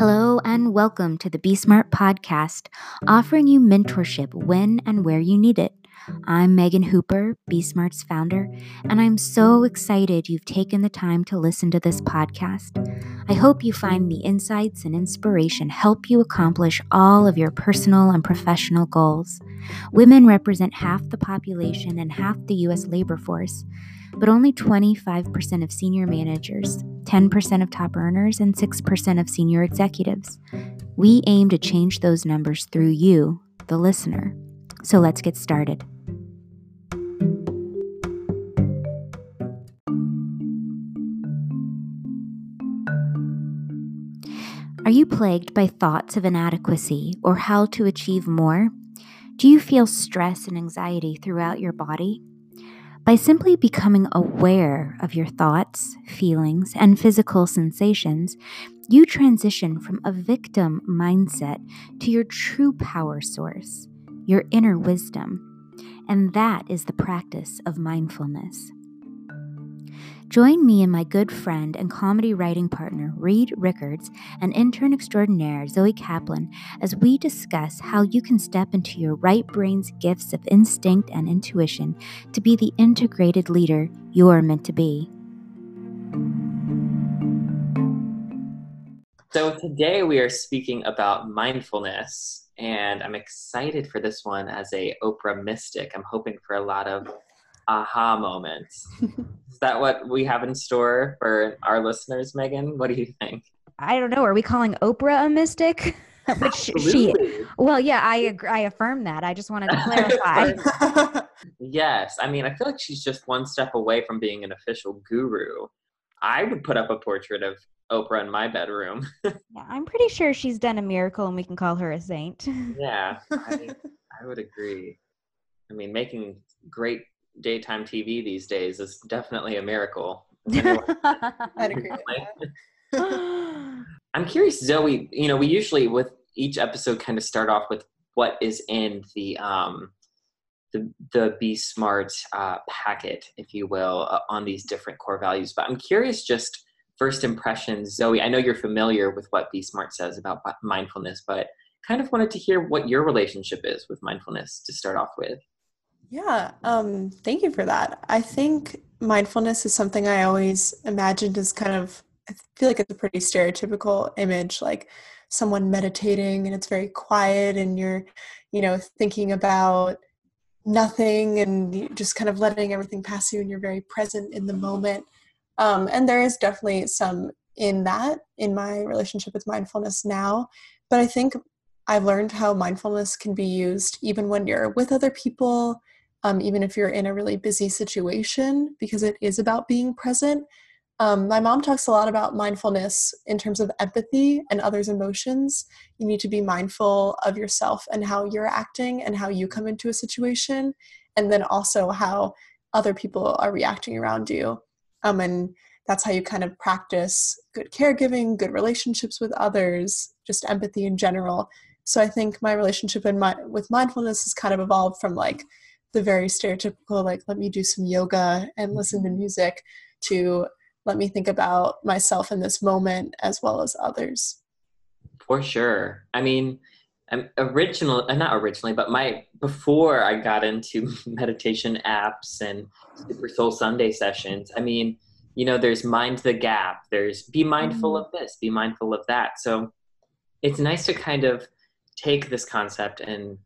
Hello and welcome to the bSMART podcast, offering you mentorship when and where you need it. I'm Meagan Hooper, bSMART's founder, and I'm so excited you've taken the time to listen to this podcast. I hope you find the insights and inspiration help you accomplish all of your personal and professional goals. Women represent half the population and half the U.S. labor force, but only 25% of senior managers, 10% of top earners, and 6% of senior executives. We aim to change those numbers through you, the listener. So let's get started. Are you plagued by thoughts of inadequacy or how to achieve more? Do you feel stress and anxiety throughout your body? By simply becoming aware of your thoughts, feelings, and physical sensations, you transition from a victim mindset to your true power source, your inner wisdom. And that is the practice of mindfulness. Join me and my good friend and comedy writing partner, Reed Rickards, and intern extraordinaire, Zoe Kaplan, as we discuss how you can step into your right brain's gifts of instinct and intuition to be the integrated leader you're meant to be. So, today we are speaking about mindfulness, and I'm excited for this one as a Oprah mystic. I'm hoping for a lot of aha moments. Is that what we have in store for our listeners, Meagan? What do you think? I don't know. Are we calling Oprah a mystic? Which she, well, yeah, I agree, I affirm that. I just wanted to clarify. yes, I mean, I feel like she's just one step away from being an official guru. I would put up a portrait of Oprah in my bedroom. yeah, I'm pretty sure she's done a miracle, and we can call her a saint. yeah, I, I would agree. I mean, making great daytime TV these days is definitely a miracle. I'd agree I'm curious, Zoe. You know, we usually with each episode kind of start off with what is in the um, the the bSMART uh, packet, if you will, uh, on these different core values. But I'm curious, just first impressions, Zoe. I know you're familiar with what bSMART says about mindfulness, but kind of wanted to hear what your relationship is with mindfulness to start off with. Yeah, um, thank you for that. I think mindfulness is something I always imagined as kind of, I feel like it's a pretty stereotypical image, like someone meditating and it's very quiet and you're, you know, thinking about nothing and just kind of letting everything pass you and you're very present in the moment. Um, and there is definitely some in that in my relationship with mindfulness now. But I think I've learned how mindfulness can be used even when you're with other people um, even if you're in a really busy situation, because it is about being present. Um, my mom talks a lot about mindfulness in terms of empathy and others' emotions. You need to be mindful of yourself and how you're acting and how you come into a situation, and then also how other people are reacting around you. Um, and that's how you kind of practice good caregiving, good relationships with others, just empathy in general. So I think my relationship my, with mindfulness has kind of evolved from like the very stereotypical like let me do some yoga and listen to mm-hmm. music to let me think about myself in this moment as well as others for sure i mean I'm original uh, not originally but my before i got into meditation apps and super soul sunday sessions i mean you know there's mind the gap there's be mindful mm-hmm. of this be mindful of that so it's nice to kind of take this concept and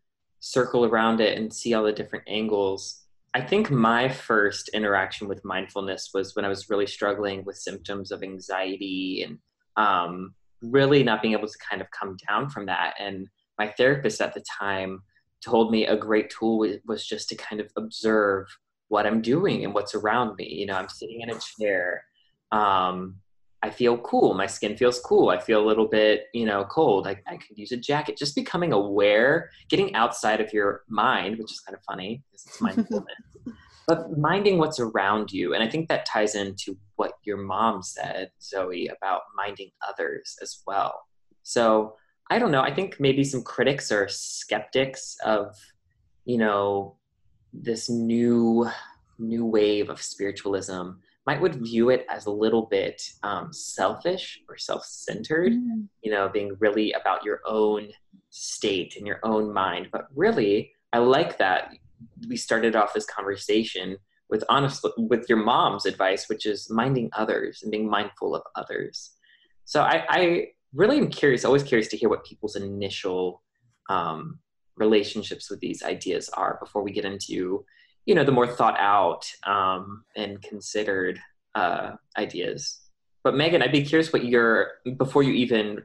circle around it and see all the different angles. I think my first interaction with mindfulness was when I was really struggling with symptoms of anxiety and um, really not being able to kind of come down from that. And my therapist at the time told me a great tool was just to kind of observe what I'm doing and what's around me. You know, I'm sitting in a chair. Um, I feel cool. My skin feels cool. I feel a little bit, you know, cold. I, I could use a jacket. Just becoming aware, getting outside of your mind, which is kind of funny because it's mindfulness, but minding what's around you. And I think that ties into what your mom said, Zoe, about minding others as well. So I don't know. I think maybe some critics or skeptics of, you know, this new new wave of spiritualism might would view it as a little bit um, selfish or self-centered mm-hmm. you know being really about your own state and your own mind but really i like that we started off this conversation with honestly with your mom's advice which is minding others and being mindful of others so i, I really am curious always curious to hear what people's initial um, relationships with these ideas are before we get into you know the more thought out um, and considered uh, ideas. But Meagan i'd be curious what your before you even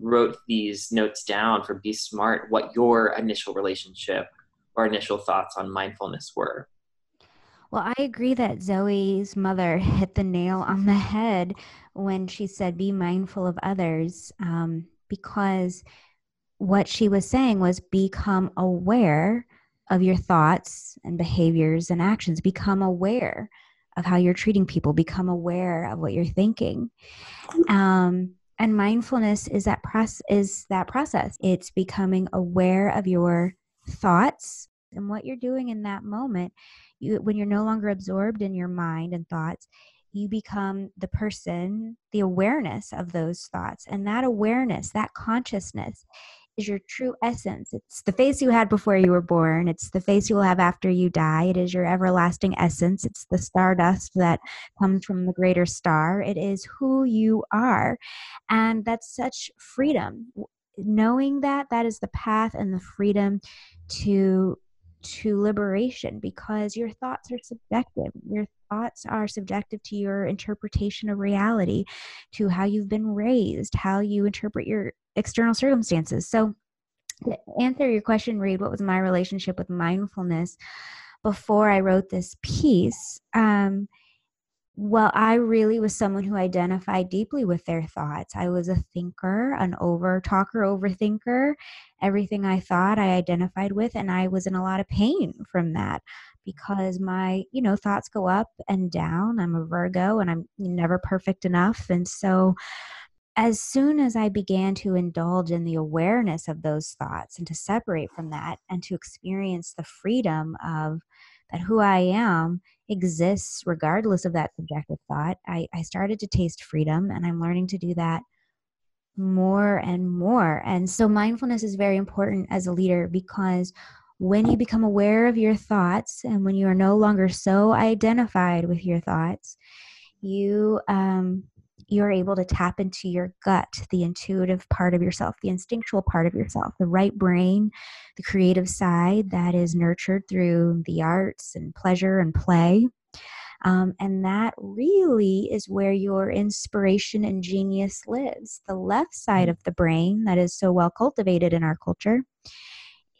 wrote these notes down for bSMART what your initial relationship or initial thoughts on mindfulness were. Well, I agree that Zoe's mother hit the nail on the head when she said, be mindful of others, um, because what she was saying was become aware of your thoughts and behaviors and actions. Become aware of how you're treating people. Become aware of what you're thinking. Um, and mindfulness is that process. Is that process? It's becoming aware of your thoughts and what you're doing in that moment. You, when you're no longer absorbed in your mind and thoughts, you become the person, the awareness of those thoughts, and that awareness, that consciousness is your true essence. It's the face you had before you were born. It's the face you will have after you die. It is your everlasting essence. It's the stardust that comes from the greater star. It is who you are. And that's such freedom. Knowing that, that is the path and the freedom to to liberation because your thoughts are subjective. Your thoughts are subjective to your interpretation of reality, to how you've been raised, how you interpret your external circumstances. So, to answer your question, Reed, what was my relationship with mindfulness before I wrote this piece? Um, well, I really was someone who identified deeply with their thoughts. I was a thinker, an over talker, overthinker. Everything I thought I identified with, and I was in a lot of pain from that because my, you know, thoughts go up and down. I'm a Virgo and I'm never perfect enough. And so as soon as I began to indulge in the awareness of those thoughts and to separate from that and to experience the freedom of that who I am exists regardless of that subjective thought, I, I started to taste freedom and I'm learning to do that more and more. And so mindfulness is very important as a leader because when you become aware of your thoughts and when you are no longer so identified with your thoughts, you um, you're able to tap into your gut, the intuitive part of yourself, the instinctual part of yourself, the right brain, the creative side that is nurtured through the arts and pleasure and play. Um, and that really is where your inspiration and genius lives. The left side of the brain, that is so well cultivated in our culture,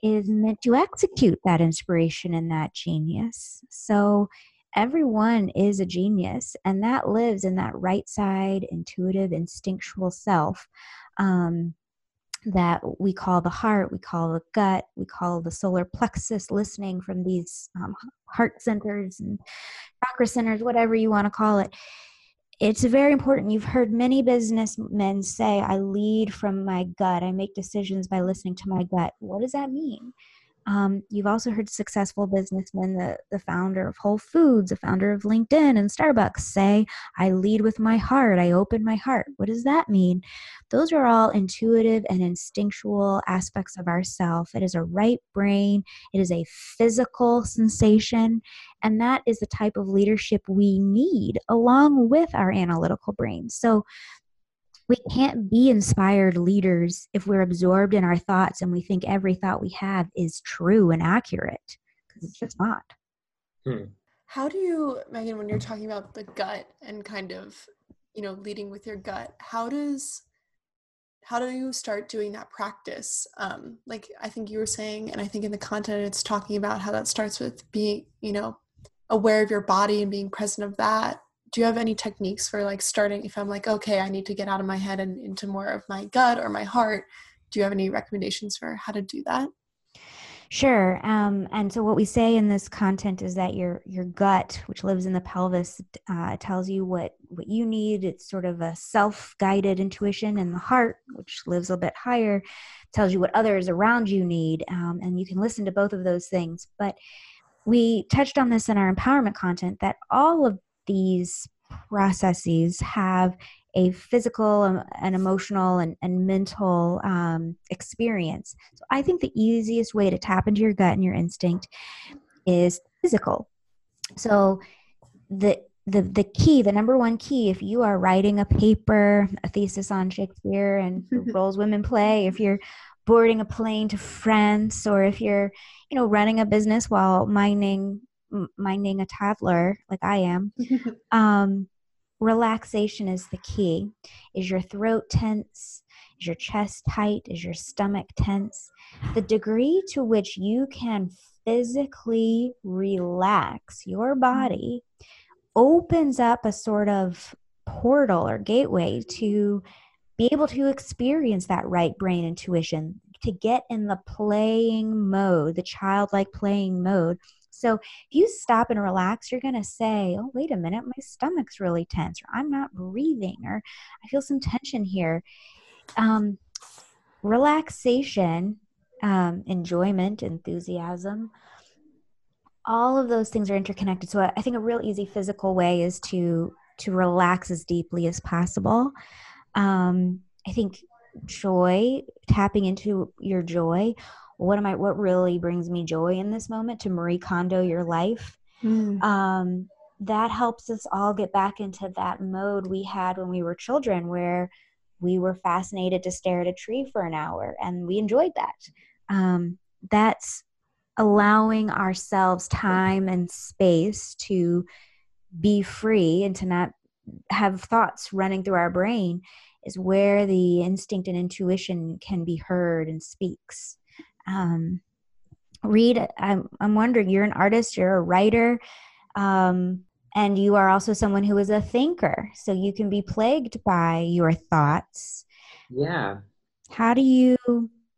is meant to execute that inspiration and that genius. So everyone is a genius and that lives in that right side intuitive instinctual self um, that we call the heart we call the gut we call the solar plexus listening from these um, heart centers and chakra centers whatever you want to call it it's very important. You've heard many businessmen say i lead from my gut. I make decisions by listening to my gut. What does that mean um, you've also heard successful businessmen, the, the founder of Whole Foods, the founder of LinkedIn and Starbucks, say, I lead with my heart, I open my heart. What does that mean? Those are all intuitive and instinctual aspects of ourself. It is a right brain, it is a physical sensation, and that is the type of leadership we need along with our analytical brain. So we can't be inspired leaders if we're absorbed in our thoughts and we think every thought we have is true and accurate because it's just not. Hmm. How do you, Meagan, when you're talking about the gut and kind of, you know, leading with your gut, how does how do you start doing that practice um, like i think you were saying and i think in the content it's talking about how that starts with being you know aware of your body and being present of that do you have any techniques for like starting if i'm like okay i need to get out of my head and into more of my gut or my heart do you have any recommendations for how to do that Sure. Um, and so what we say in this content is that your your gut, which lives in the pelvis, uh, tells you what what you need. It's sort of a self guided intuition, and the heart, which lives a bit higher, tells you what others around you need. Um, and you can listen to both of those things. But we touched on this in our empowerment content that all of these processes have a physical um, and emotional and, and mental um, experience. So I think the easiest way to tap into your gut and your instinct is physical. So the the the key, the number one key, if you are writing a paper, a thesis on Shakespeare and roles women play, if you're boarding a plane to France, or if you're, you know, running a business while minding minding a toddler like I am, um, relaxation is the key. Is your throat tense? Is your chest tight? Is your stomach tense? The degree to which you can physically relax your body opens up a sort of portal or gateway to be able to experience that right brain intuition, to get in the playing mode, the childlike playing mode. So if you stop and relax, you're going to say, oh, wait a minute, my stomach's really tense, or I'm not breathing, or I feel some tension here. Um, relaxation, um, enjoyment, enthusiasm, all of those things are interconnected. So I think a real easy physical way is to to relax as deeply as possible. Um, I think joy, tapping into your joy. What am I? What really brings me joy in this moment? To Marie Kondo your life. Mm. Um, that helps us all get back into that mode we had when we were children, where we were fascinated to stare at a tree for an hour, and we enjoyed that. Um, that's allowing ourselves time and space to be free and to not have thoughts running through our brain is where the instinct and intuition can be heard and speaks. Um, Reed, I'm, I'm wondering, you're an artist, you're a writer, um, and you are also someone who is a thinker. So you can be plagued by your thoughts. Yeah. How do you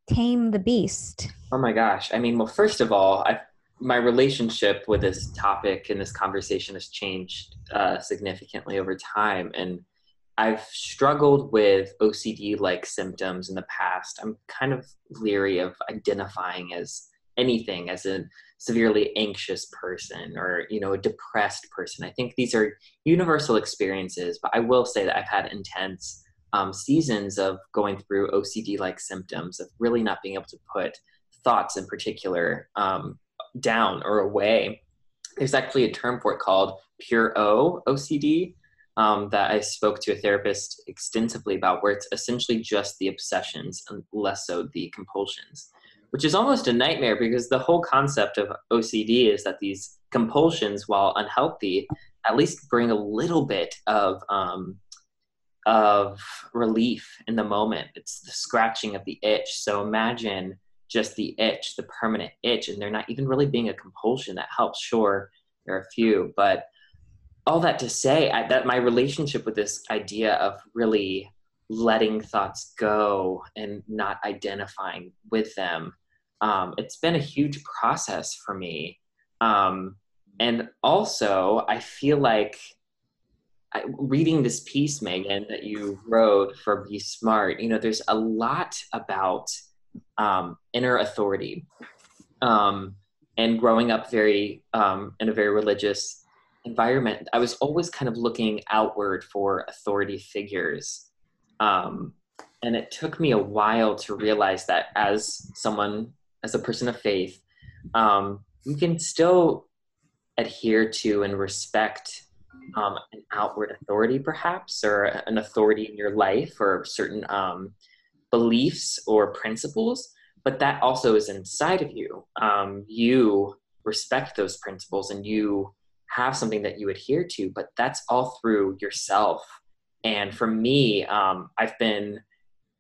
tame the beast? Oh my gosh. I mean, well, first of all, I my relationship with this topic and this conversation has changed uh, significantly over time. And I've struggled with OCD like symptoms in the past. I'm kind of leery of identifying as anything as a severely anxious person or you know a depressed person i think these are universal experiences but i will say that i've had intense um, seasons of going through ocd like symptoms of really not being able to put thoughts in particular um, down or away. There's actually a term for it called pure O OCD um, that I spoke to a therapist extensively about, where it's essentially just the obsessions and less so the compulsions, which is almost a nightmare because the whole concept of OCD is that these compulsions, while unhealthy, at least bring a little bit of um, of relief in the moment. It's the scratching of the itch. So imagine just the itch, the permanent itch, and they're not even really being a compulsion that helps. Sure, there are a few, but all that to say I, that my relationship with this idea of really letting thoughts go and not identifying with them, um, it's been a huge process for me. Um, and also, I feel like I, reading this piece, Meagan, that you wrote for bSMART, you know, there's a lot about um, inner authority. Um, and growing up very um, in a very religious environment, I was always kind of looking outward for authority figures. Um, and it took me a while to realize that as someone, as a person of faith, um, you can still adhere to and respect um, an outward authority, perhaps, or an authority in your life, or certain um, beliefs or principles, but that also is inside of you. Um, you respect those principles and you have something that you adhere to, but that's all through yourself. And for me, um, I've been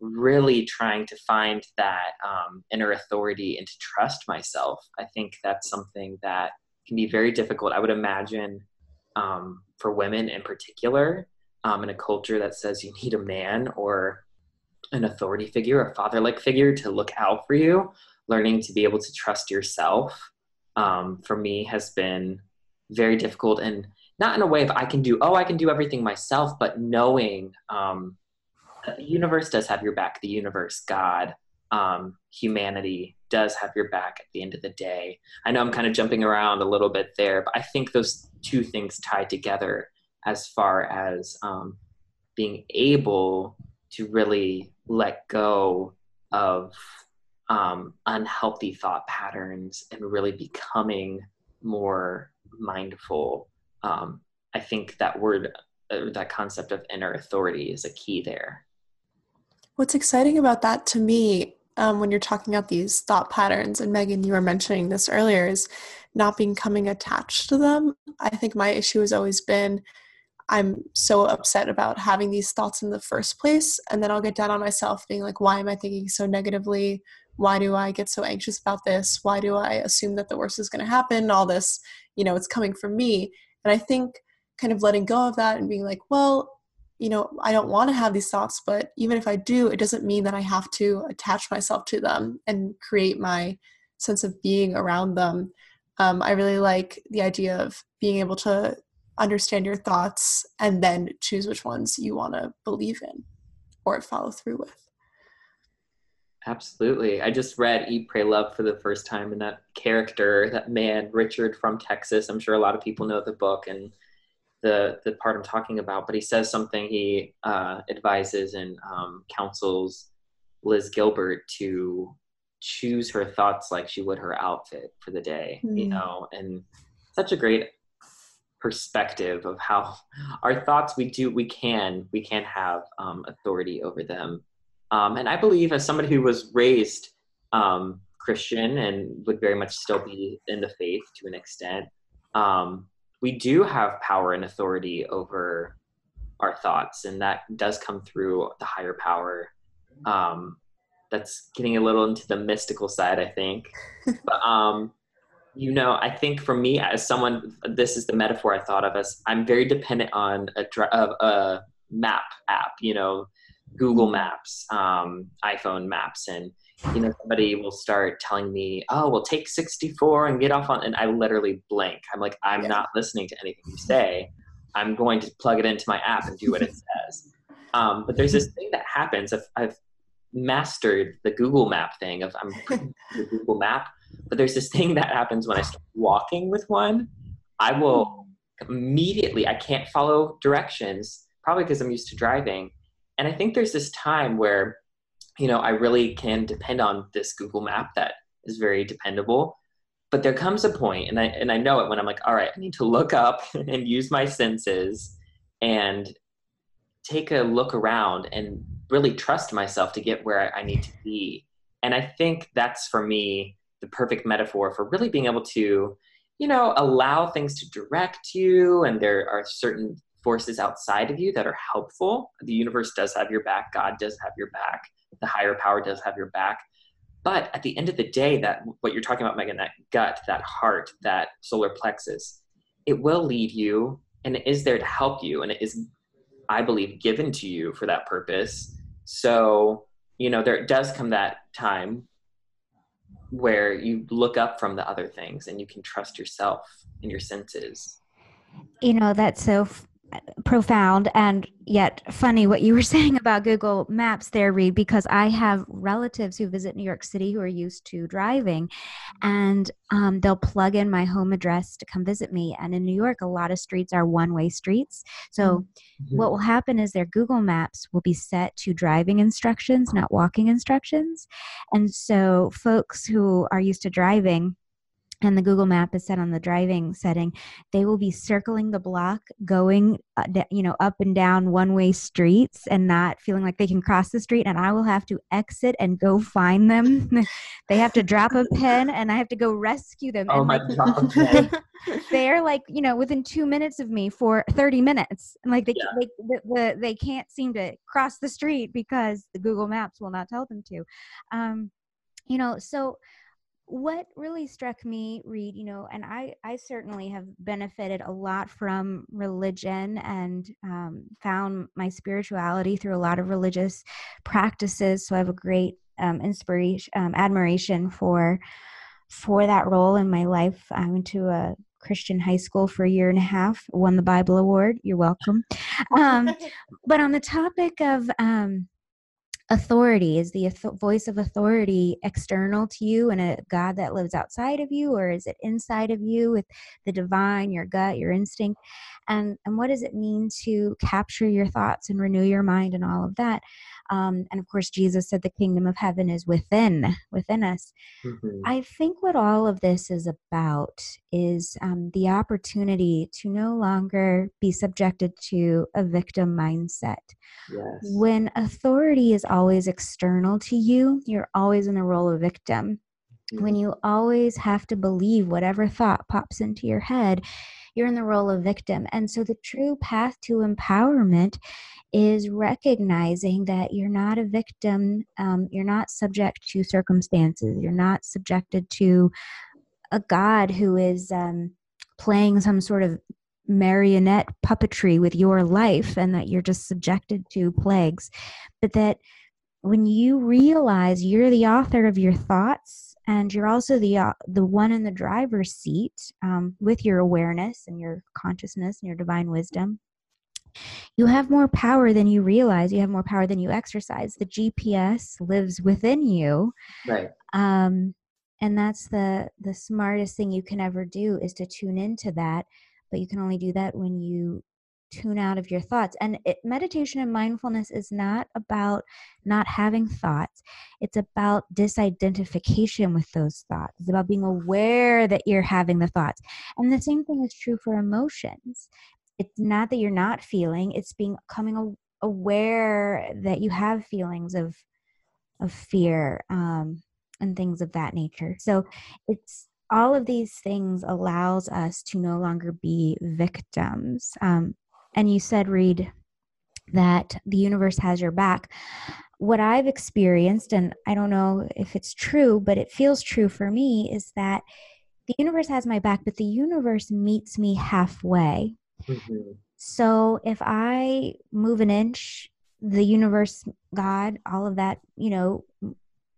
really trying to find that um, inner authority and to trust myself. I think that's something that can be very difficult. I would imagine um, for women in particular, um, in a culture that says you need a man or an authority figure, a father like figure to look out for you, learning to be able to trust yourself um, for me has been very difficult and not in a way of I can do, oh, I can do everything myself, but knowing um, the universe does have your back, the universe, God, um, humanity does have your back at the end of the day. I know I'm kind of jumping around a little bit there, but I think those two things tied together as far as um, being able to really let go of um, unhealthy thought patterns and really becoming more mindful. Um, I think that word, uh, that concept of inner authority is a key there. What's exciting about that to me um, when you're talking about these thought patterns, and Meagan, you were mentioning this earlier, is not becoming attached to them. I think my issue has always been I'm so upset about having these thoughts in the first place. And then I'll get down on myself being like, why am I thinking so negatively? Why do I get so anxious about this? Why do I assume that the worst is going to happen? All this, you know, it's coming from me. And I think kind of letting go of that and being like, well, you know, I don't want to have these thoughts, but even if I do, it doesn't mean that I have to attach myself to them and create my sense of being around them. Um, I really like the idea of being able to understand your thoughts and then choose which ones you want to believe in or follow through with. Absolutely. I just read Eat, Pray, Love for the first time, and that character, that man, Richard from Texas, I'm sure a lot of people know the book and the, the part I'm talking about, but he says something he uh, advises and um, counsels Liz Gilbert to choose her thoughts like she would her outfit for the day, mm. you hmm. know, and such a great perspective of how our thoughts we do we can we can have um, authority over them um, and i believe as somebody who was raised um, christian and would very much still be in the faith to an extent um, we do have power and authority over our thoughts and that does come through the higher power. Um, that's getting a little into the mystical side i think. But um, you know i think for me as someone this is the metaphor i thought of as i'm very dependent on a, a map app you know google maps um, iphone maps and you know somebody will start telling me oh well take 64 and get off on and i literally blank i'm like i'm yeah. not listening to anything you say i'm going to plug it into my app and do what it says um, but there's this thing that happens I've, I've mastered the google map thing of i'm the google map but there's this thing that happens when I start walking with one. I will immediately, I can't follow directions, probably because I'm used to driving. And I think there's this time where, you know, I really can depend on this Google map that is very dependable. But there comes a point, and I, and I know it when I'm like, all right, I need to look up and use my senses and take a look around and really trust myself to get where I need to be. And I think that's for me the perfect metaphor for really being able to, you know, allow things to direct you. And there are certain forces outside of you that are helpful. The universe does have your back, God does have your back, the higher power does have your back. But at the end of the day, that what you're talking about, Meagan, that gut, that heart, that solar plexus, it will lead you and it is there to help you. And it is, I believe, given to you for that purpose. So, you know, there does come that time where you look up from the other things and you can trust yourself and your senses. You know, that's so profound and yet funny what you were saying about Google Maps there, Reed, because I have relatives who visit New York City who are used to driving and um, they'll plug in my home address to come visit me. And in New York, a lot of streets are one way streets. So mm-hmm. what will happen is their Google Maps will be set to driving instructions, not walking instructions. And so folks who are used to driving, and the Google map is set on the driving setting, they will be circling the block, going, uh, you know, up and down one way streets and not feeling like they can cross the street. And I will have to exit and go find them. they have to drop a pin and I have to go rescue them. Oh and my like, God. they're like, you know, within two minutes of me for 30 minutes. And like they, yeah. they, the, the, they can't seem to cross the street because the Google Maps will not tell them to. Um, you know, so what really struck me Reed you know and i i certainly have benefited a lot from religion and um, found my spirituality through a lot of religious practices so i have a great um, inspiration um, admiration for for that role in my life. I went to a christian high school for a year and a half won the bible award. You're welcome. Um, but on the topic of um, authority? Is the voice of authority external to you and a god that lives outside of you or is it inside of you with the divine your gut your instinct? And and what does it mean to capture your thoughts and renew your mind and all of that um, and of course jesus said the kingdom of heaven is within within us mm-hmm. i think what all of this is about is um, the opportunity to no longer be subjected to a victim mindset yes. when authority is always external to you you're always in the role of victim mm-hmm. when you always have to believe whatever thought pops into your head you're in the role of victim. And so the true path to empowerment is recognizing that you're not a victim, um, you're not subject to circumstances, you're not subjected to a God who is um, playing some sort of marionette puppetry with your life and that you're just subjected to plagues, but that when you realize you're the author of your thoughts and you're also the uh, the one in the driver's seat um, with your awareness and your consciousness and your divine wisdom. You have more power than you realize. You have more power than you exercise. The gps lives within you. Right. Um, and that's the the smartest thing you can ever do is to tune into that. But you can only do that when you tune out of your thoughts. And it, meditation and mindfulness is not about not having thoughts, it's about disidentification with those thoughts. It's about being aware that you're having the thoughts. And the same thing is true for emotions. It's not that you're not feeling, it's being coming aware that you have feelings of of fear um, and things of that nature. So it's all of these things allows us to no longer be victims um, and you said, Reed, that the universe has your back. What I've experienced, and I don't know if it's true, but it feels true for me, is that the universe has my back, but the universe meets me halfway. Mm-hmm. So if I move an inch, the universe, God, all of that, you know,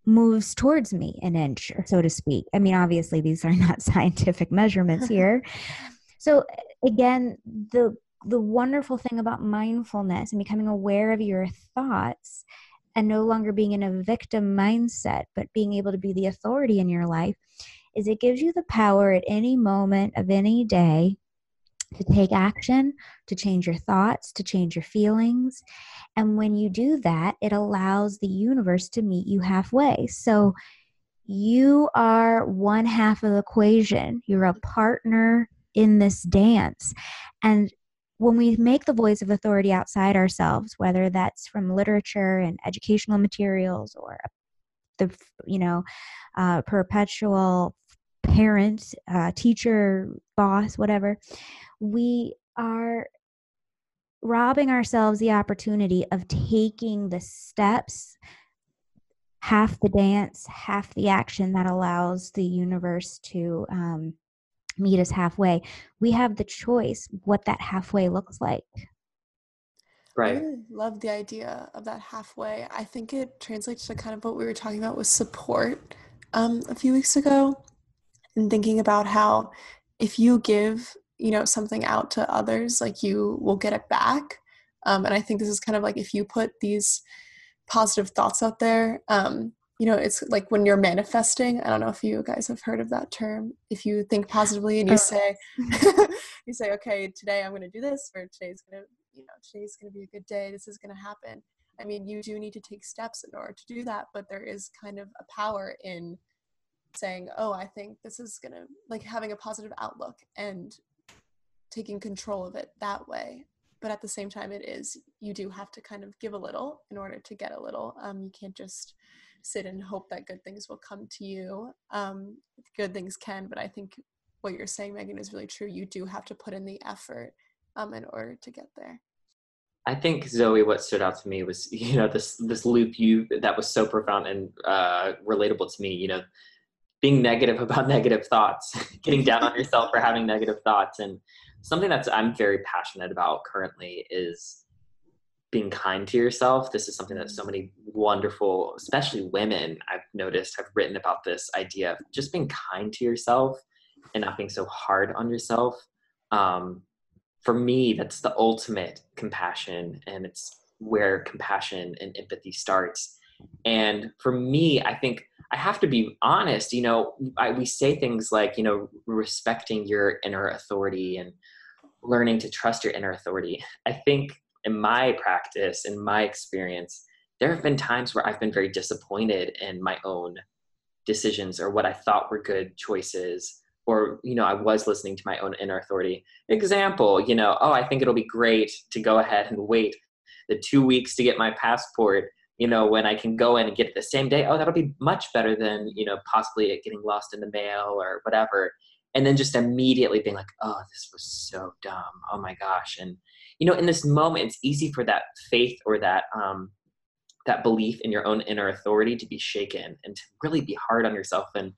moves towards me an inch, so to speak. I mean, obviously, these are not scientific measurements here. so again, the the wonderful thing about mindfulness and becoming aware of your thoughts and no longer being in a victim mindset, but being able to be the authority in your life, is it gives you the power at any moment of any day to take action, to change your thoughts, to change your feelings. And when you do that, it allows the universe to meet you halfway. So you are one half of the equation, you're a partner in this dance. And when we make the voice of authority outside ourselves, whether that's from literature and educational materials or the you know uh, perpetual parent, uh, teacher, boss, whatever, we are robbing ourselves the opportunity of taking the steps half the dance half the action that allows the universe to um, meet us halfway. We have the choice what that halfway looks like. Right. I really love the idea of that halfway. I think it translates to kind of what we were talking about with support um, a few weeks ago, and thinking about how if you give you know something out to others, like you will get it back. Um, and I think this is kind of like if you put these positive thoughts out there, um, you know, it's like when you're manifesting. I don't know if you guys have heard of that term. If you think positively and you oh. say, you say, okay, today I'm going to do this, or today's going to, you know, today's going to be a good day. This is going to happen. I mean, you do need to take steps in order to do that, but there is kind of a power in saying, oh, I think this is going to, like having a positive outlook and taking control of it that way. But at the same time, it is, you do have to kind of give a little in order to get a little. Um, you can't just, sit and hope that good things will come to you. Um, good things can, but I think what you're saying, Meagan, is really true. You do have to put in the effort um, in order to get there. I think Zoe, what stood out to me was you know this this loop you that was so profound and uh, relatable to me. You know, being negative about negative thoughts, getting down on yourself for having negative thoughts, and something that's I'm very passionate about currently is being kind to yourself. This is something that so many wonderful, especially women, I've noticed have written about this idea of just being kind to yourself and not being so hard on yourself. Um, for me, that's the ultimate compassion, and it's where compassion and empathy starts. And for me, I think I have to be honest. You know, I, we say things like, you know, respecting your inner authority and learning to trust your inner authority. I think in my practice, in my experience, there have been times where I've been very disappointed in my own decisions or what I thought were good choices. Or, you know, I was listening to my own inner authority. Example, you know, oh, I think it'll be great to go ahead and wait the two weeks to get my passport you know, when I can go in and get it the same day, oh, that'll be much better than, you know, possibly it getting lost in the mail or whatever. And then just immediately being like, oh, this was so dumb. Oh my gosh. And, you know, in this moment, it's easy for that faith or that, um, that belief in your own inner authority to be shaken and to really be hard on yourself. And,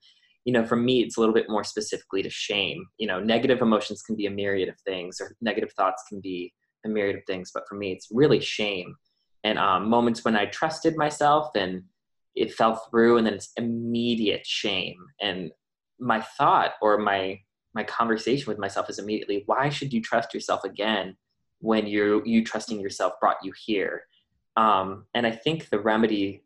you know, for me, it's a little bit more specifically to shame. You know, negative emotions can be a myriad of things, or negative thoughts can be a myriad of things. But for me, it's really shame and um, moments when I trusted myself and it fell through, and then it's immediate shame. And my thought or my my conversation with myself is immediately, why should you trust yourself again when you you trusting yourself brought you here? Um, and I think the remedy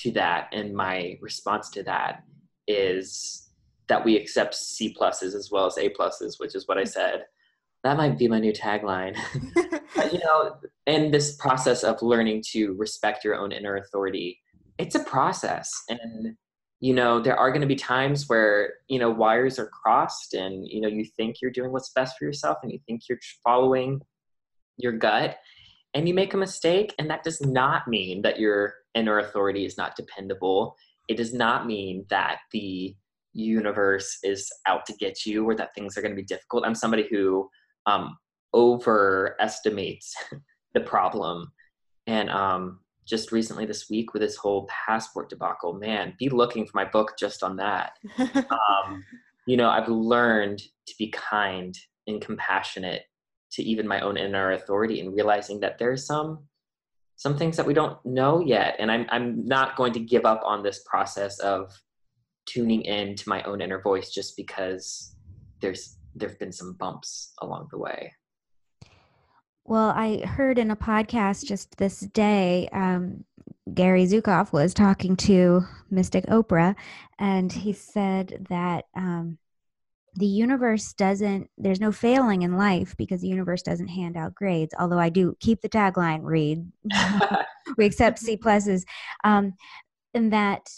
to that and my response to that is that we accept C pluses as well as A pluses, which is what I said that might be my new tagline. but, you know, in this process of learning to respect your own inner authority, it's a process. And, you know, there are going to be times where, you know, wires are crossed and, you know, you think you're doing what's best for yourself and you think you're following your gut and you make a mistake. And that does not mean that your inner authority is not dependable. It does not mean that the universe is out to get you or that things are going to be difficult. I'm somebody who um, overestimates the problem. And um, just recently this week with this whole passport debacle, man, be looking for my book just on that. um, you know, I've learned to be kind and compassionate to even my own inner authority and realizing that there's some some things that we don't know yet and I'm I'm not going to give up on this process of tuning in to my own inner voice just because there's there have been some bumps along the way. Well, I heard in a podcast just this day, um, Gary Zukav was talking to Mystic Oprah, and he said that um, the universe doesn't, there's no failing in life because the universe doesn't hand out grades. Although I do keep the tagline Reed, we accept C pluses. Um, and that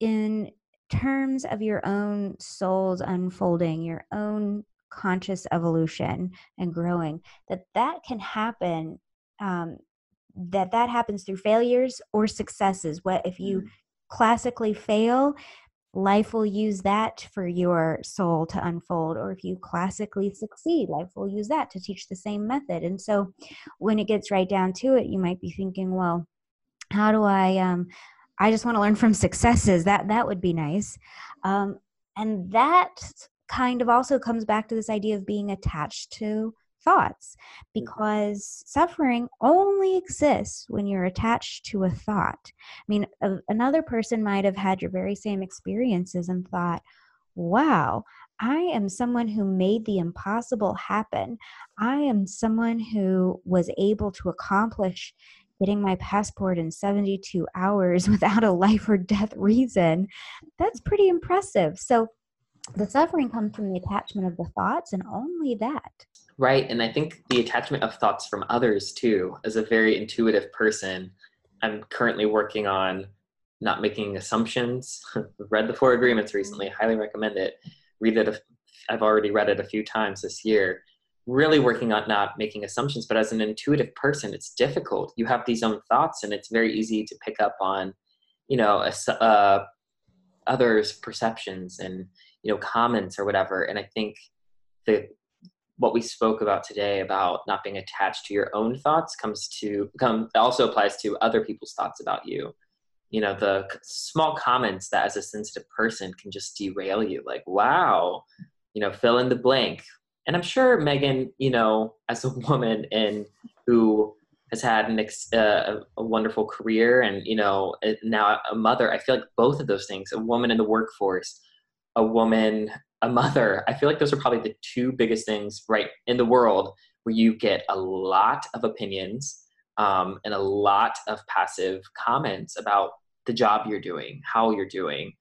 in terms of your own soul's unfolding, your own conscious evolution and growing, that that can happen. Um, that that happens through failures or successes. What if you mm. classically fail? Life will use that for your soul to unfold, or if you classically succeed, life will use that to teach the same method. And so, when it gets right down to it, you might be thinking, "Well, how do I um, I just want to learn from successes. That that would be nice. Um, and that kind of also comes back to this idea of being attached to thoughts mm-hmm. because suffering only exists when you're attached to a thought. I mean, a, another person might have had your very same experiences and thought, wow, I am someone who made the impossible happen. I am someone who was able to accomplish getting my passport in 72 hours without a life or death reason, that's pretty impressive. So the suffering comes from the attachment of the thoughts and only that. Right. And I think the attachment of thoughts from others too, as a very intuitive person, I'm currently working on not making assumptions. read the Four Agreements recently, highly recommend it. Read it. I've already read it a few times this year really working on not making assumptions but as an intuitive person it's difficult you have these own thoughts and it's very easy to pick up on you know a, uh, others perceptions and you know comments or whatever and i think the what we spoke about today about not being attached to your own thoughts comes to come also applies to other people's thoughts about you. You know the small comments that as a sensitive person can just derail you like wow you know fill in the blank. And I'm sure Meagan, you know, as a woman and who has had an ex, uh, a wonderful career and you know now a mother, I feel like both of those things, a woman in the workforce, a woman, a mother, I feel like those are probably the two biggest things right in the world where you get a lot of opinions. um, and a lot of passive comments about the job you're doing, how you're doing.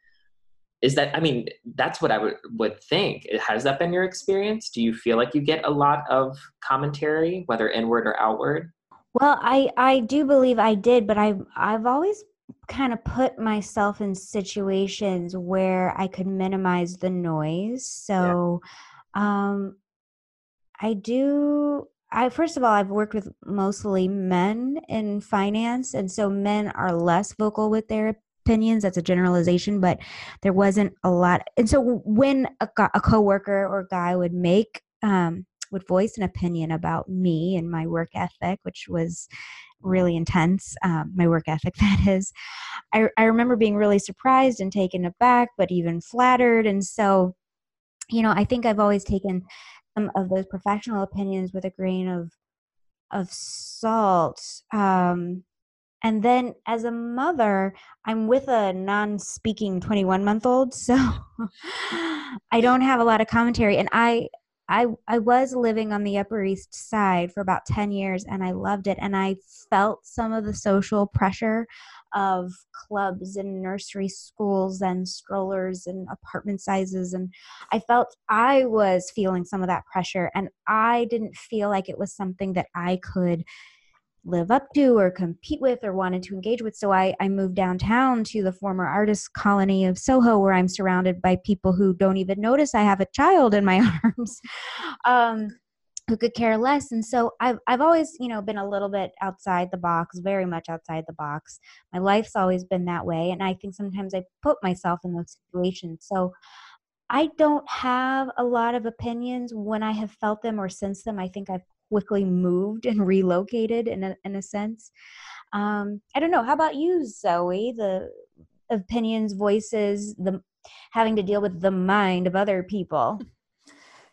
Is that, I mean, that's what I would, would think. Has that been your experience? Do you feel like you get a lot of commentary, whether inward or outward? Well, I, I do believe I did, but I've, I've always kind of put myself in situations where I could minimize the noise. So, yeah. um, I do I first of all, I've worked with mostly men in finance, and so men are less vocal with their opinions. That's a generalization, but there wasn't a lot. And so when a, a coworker or guy would make um, would voice an opinion about me and my work ethic, which was really intense. Um, my work ethic, that is. I, I remember being really surprised and taken aback, but even flattered. And so, you know, I think I've always taken some of those professional opinions with a grain of of salt. Um, and then as a mother, I'm with a non-speaking 21 month old, so I don't have a lot of commentary. And I I I was living on the Upper East Side for about 10 years and I loved it and I felt some of the social pressure of clubs and nursery schools and strollers and apartment sizes and I felt I was feeling some of that pressure and I didn't feel like it was something that I could live up to or compete with or wanted to engage with. So I, I moved downtown to the former artist colony of Soho, where I'm surrounded by people who don't even notice I have a child in my arms. Um, who could care less and so I've, I've always you know been a little bit outside the box very much outside the box my life's always been that way and i think sometimes i put myself in those situations so i don't have a lot of opinions when i have felt them or sensed them i think i've quickly moved and relocated in a, in a sense um, i don't know how about you zoe the opinions voices the having to deal with the mind of other people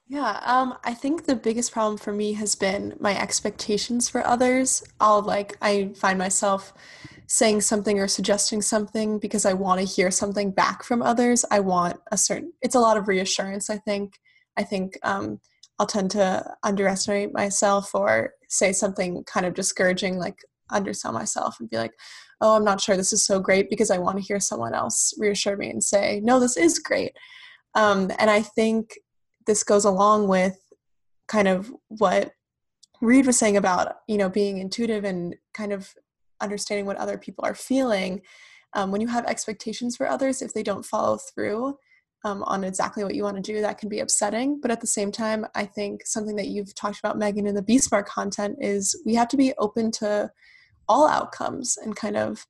Yeah, um, I think the biggest problem for me has been my expectations for others. I'll like, I find myself saying something or suggesting something because I want to hear something back from others. I want a certain, it's a lot of reassurance, I think. I think um, I'll tend to underestimate myself or say something kind of discouraging, like undersell myself and be like, oh, I'm not sure this is so great because I want to hear someone else reassure me and say, no, this is great. Um, and I think this goes along with kind of what Reed was saying about you know being intuitive and kind of understanding what other people are feeling. Um, when you have expectations for others, if they don't follow through um, on exactly what you want to do, that can be upsetting. But at the same time, I think something that you've talked about, Meagan, in the bSMART content is we have to be open to all outcomes and kind of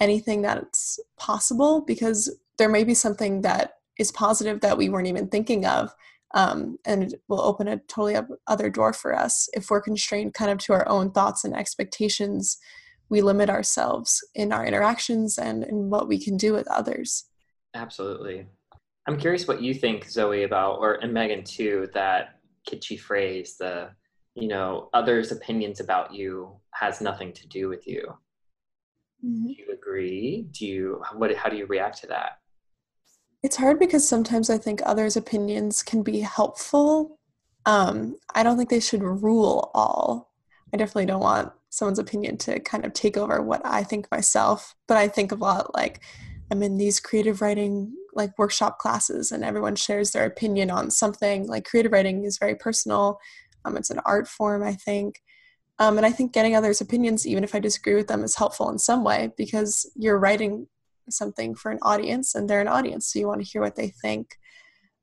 anything that's possible because there may be something that is positive that we weren't even thinking of um, and will open a totally other door for us if we're constrained kind of to our own thoughts and expectations we limit ourselves in our interactions and in what we can do with others absolutely i'm curious what you think zoe about or and Meagan too that kitschy phrase the you know others opinions about you has nothing to do with you mm-hmm. do you agree do you what how do you react to that it's hard because sometimes I think others' opinions can be helpful. Um, I don't think they should rule all. I definitely don't want someone's opinion to kind of take over what I think myself. But I think a lot like I'm in these creative writing like workshop classes and everyone shares their opinion on something. Like creative writing is very personal. Um, it's an art form, I think. Um, and I think getting others' opinions, even if I disagree with them, is helpful in some way because you're writing something for an audience and they're an audience so you want to hear what they think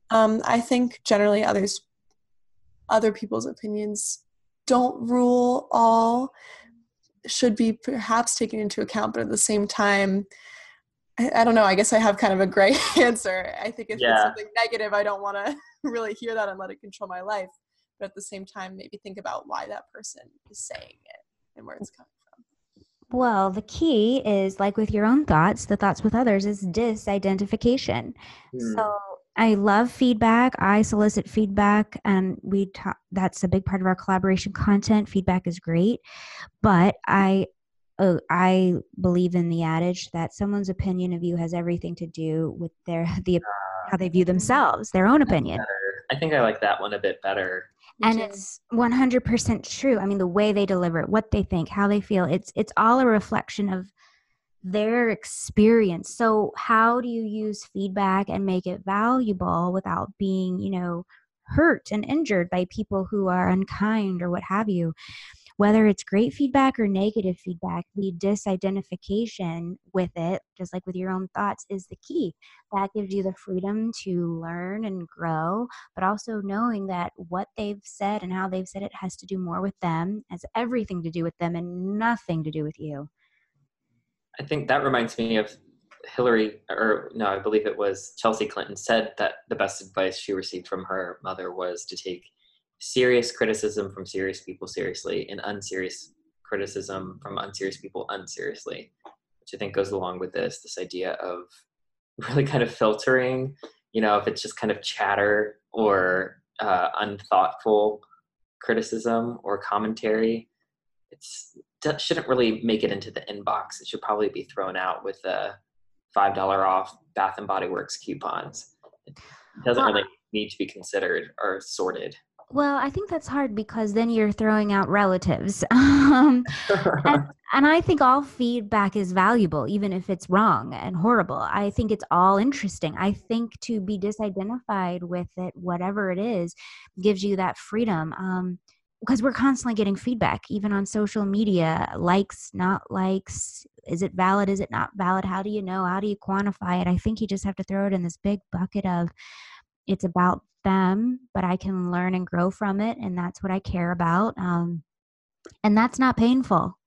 um, i think generally others other people's opinions don't rule all should be perhaps taken into account but at the same time I, I don't know i guess i have kind of a gray answer i think if yeah. it's something negative i don't want to really hear that and let it control my life but at the same time maybe think about why that person is saying it and where it's coming from. well, the key is like with your own thoughts, the thoughts with others is disidentification. Mm. So I love feedback. I solicit feedback and we talk that's a big part of our collaboration content. Feedback is great, but I uh, I believe in the adage that someone's opinion of you has everything to do with their the how they view themselves, their own opinion. I think I like that one a bit better. and it's 100% true. I mean the way they deliver it what they think how they feel it's it's all a reflection of their experience. So how do you use feedback and make it valuable without being you know hurt and injured by people who are unkind or what have you whether it's great feedback or negative feedback, the disidentification with it, just like with your own thoughts, is the key. That gives you the freedom to learn and grow, but also knowing that what they've said and how they've said it has to do more with them, has everything to do with them and nothing to do with you. I think that reminds me of Hillary, or no, I believe it was Chelsea Clinton said that the best advice she received from her mother was to take serious criticism from serious people seriously and unserious criticism from unserious people unseriously which i think goes along with this this idea of really kind of filtering you know if it's just kind of chatter or uh, unthoughtful criticism or commentary it's that shouldn't really make it into the inbox. It should probably be thrown out with the five dollar off bath and body works coupons. It doesn't really need to be considered or sorted well, I think that's hard because then you're throwing out relatives. um, and, and, I think all feedback is valuable, even if it's wrong and horrible. I think it's all interesting. I think to be disidentified with it, whatever it is, gives you that freedom. Um, because we're constantly getting feedback, even on social media likes, not likes. Is it valid? Is it not valid? How do you know? How do you quantify it? I think you just have to throw it in this big bucket of it's about them, but I can learn and grow from it. And that's what I care about. Um, and that's not painful.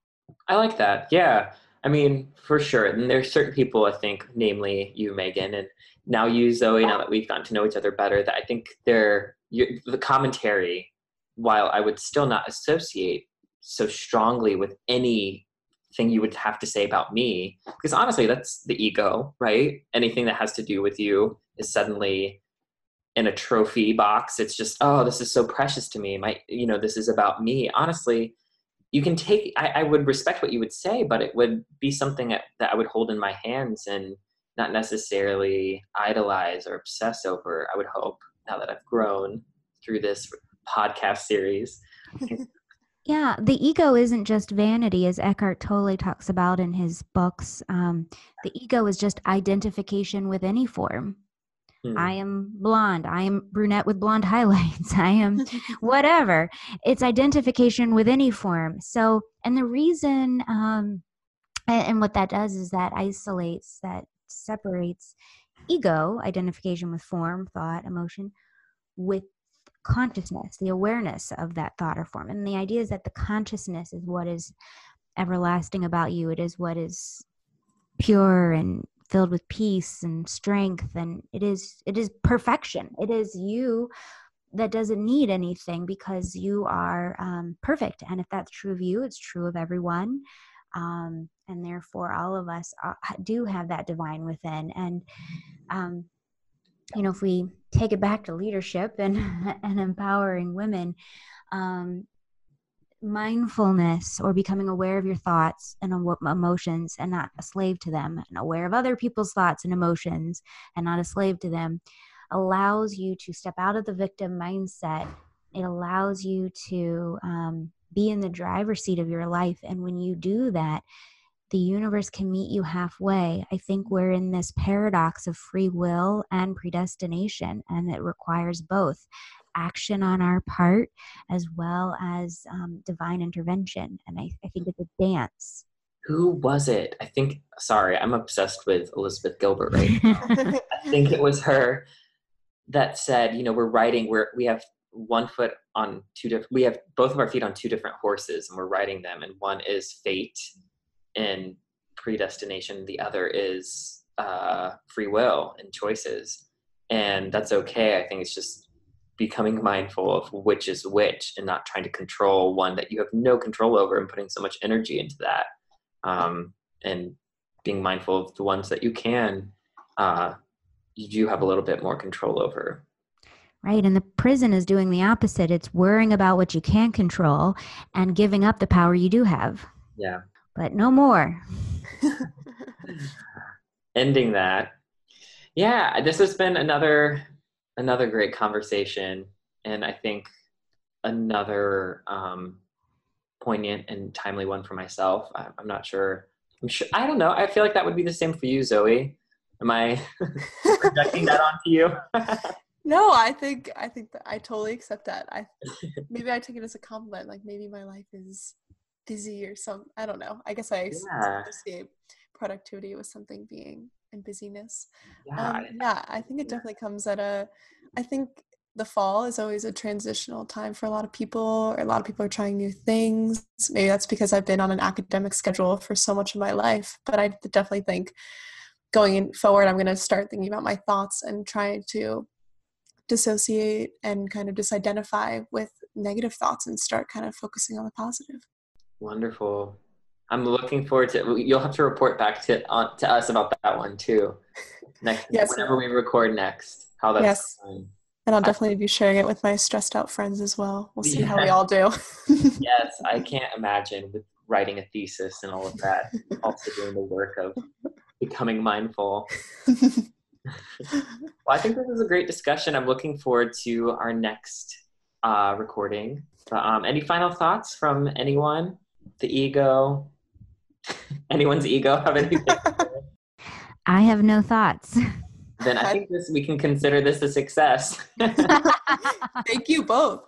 I like that. Yeah. I mean, for sure. And there's certain people, I think, namely you, Meagan, and now you, Zoe, now that we've gotten to know each other better, that I think they're the commentary, while I would still not associate so strongly with any thing you would have to say about me because honestly that's the ego right anything that has to do with you is suddenly in a trophy box it's just oh this is so precious to me my you know this is about me honestly you can take I, I would respect what you would say but it would be something that, that i would hold in my hands and not necessarily idolize or obsess over i would hope now that i've grown through this podcast series Yeah, the ego isn't just vanity, as Eckhart Tolle talks about in his books. Um, the ego is just identification with any form. I hmm. am blonde. I am brunette with blonde highlights. I am whatever. It's identification with any form. So, and the reason, um, and, and what that does is that isolates, that separates ego, identification with form, thought, emotion, with consciousness, the awareness of that thought or form. And the idea is that the consciousness is what is everlasting about you. It is what is pure and filled with peace and strength and it is it is perfection. It is you that doesn't need anything because you are um, perfect. And if that's true of you it's true of everyone. Um, and therefore all of us are, do have that divine within. And um, you know if we take it back to leadership and and empowering women um, mindfulness or becoming aware of your thoughts and emotions and not a slave to them and aware of other people's thoughts and emotions and not a slave to them allows you to step out of the victim mindset it allows you to um, be in the driver's seat of your life and when you do that the universe can meet you halfway. I think we're in this paradox of free will and predestination, and it requires both action on our part as well as um, divine intervention. And I, I think it's a dance. Who was it? I think, sorry, I'm obsessed with Elizabeth Gilbert right now. I think it was her that said, you know, we're riding, we're, we have one foot on two different, we have both of our feet on two different horses and we're riding them. And one is fate and predestination, the other is uh, free will and choices. And that's okay. I think it's just becoming mindful of which is which and not trying to control one that you have no control over and putting so much energy into that um, and being mindful of the ones that you can uh, you do have a little bit more control over. Right and the prison is doing the opposite. It's worrying about what you can control and giving up the power you do have. Yeah. But no more. Ending that. Yeah this has been another another great conversation and i think another um, poignant and timely one for myself. I, I'm not sure. I'm sure. I don't know. I feel like that would be the same for you, Zoe. Am I projecting that onto you? no, I think I think that I totally accept that. I maybe I take it as a compliment. Like maybe my life is busy or some. I don't know. I guess I yeah. associate productivity with something being in busyness. Yeah. Um, yeah, I think it definitely comes at a. I think the fall is always a transitional time for a lot of people. Or a lot of people are trying new things. Maybe that's because I've been on an academic schedule for so much of my life. But I definitely think going forward, I'm going to start thinking about my thoughts and trying to dissociate and kind of disidentify with negative thoughts and start kind of focusing on the positive. Wonderful. I'm looking forward to. You'll have to report back to uh, to us about that one too. Next, yes. whenever we record next, how that's yes. going. And I'll definitely be sharing it with my stressed out friends as well. We'll see yeah. how we all do. yes, I can't imagine with writing a thesis and all of that, also doing the work of becoming mindful. well, I think this is a great discussion. I'm looking forward to our next uh, recording. But, um, any final thoughts from anyone? The ego? Anyone's ego have anything? I have no thoughts then I think this we can consider this a success. Thank you both.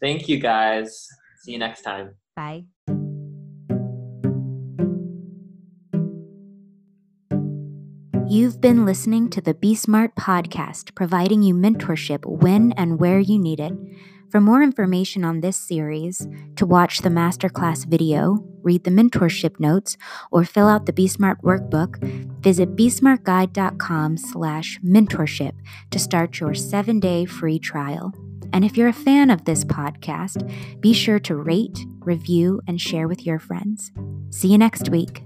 Thank you guys. See you next time. Bye. You've been listening to the bSMART podcast, providing you mentorship when and where you need it. For more information on this series, to watch the masterclass video, read the mentorship notes, or fill out the bSMART workbook, visit besmartguide.com slash mentorship to start your seven-day free trial. And if you're a fan of this podcast, be sure to rate, review, and share with your friends. See you next week.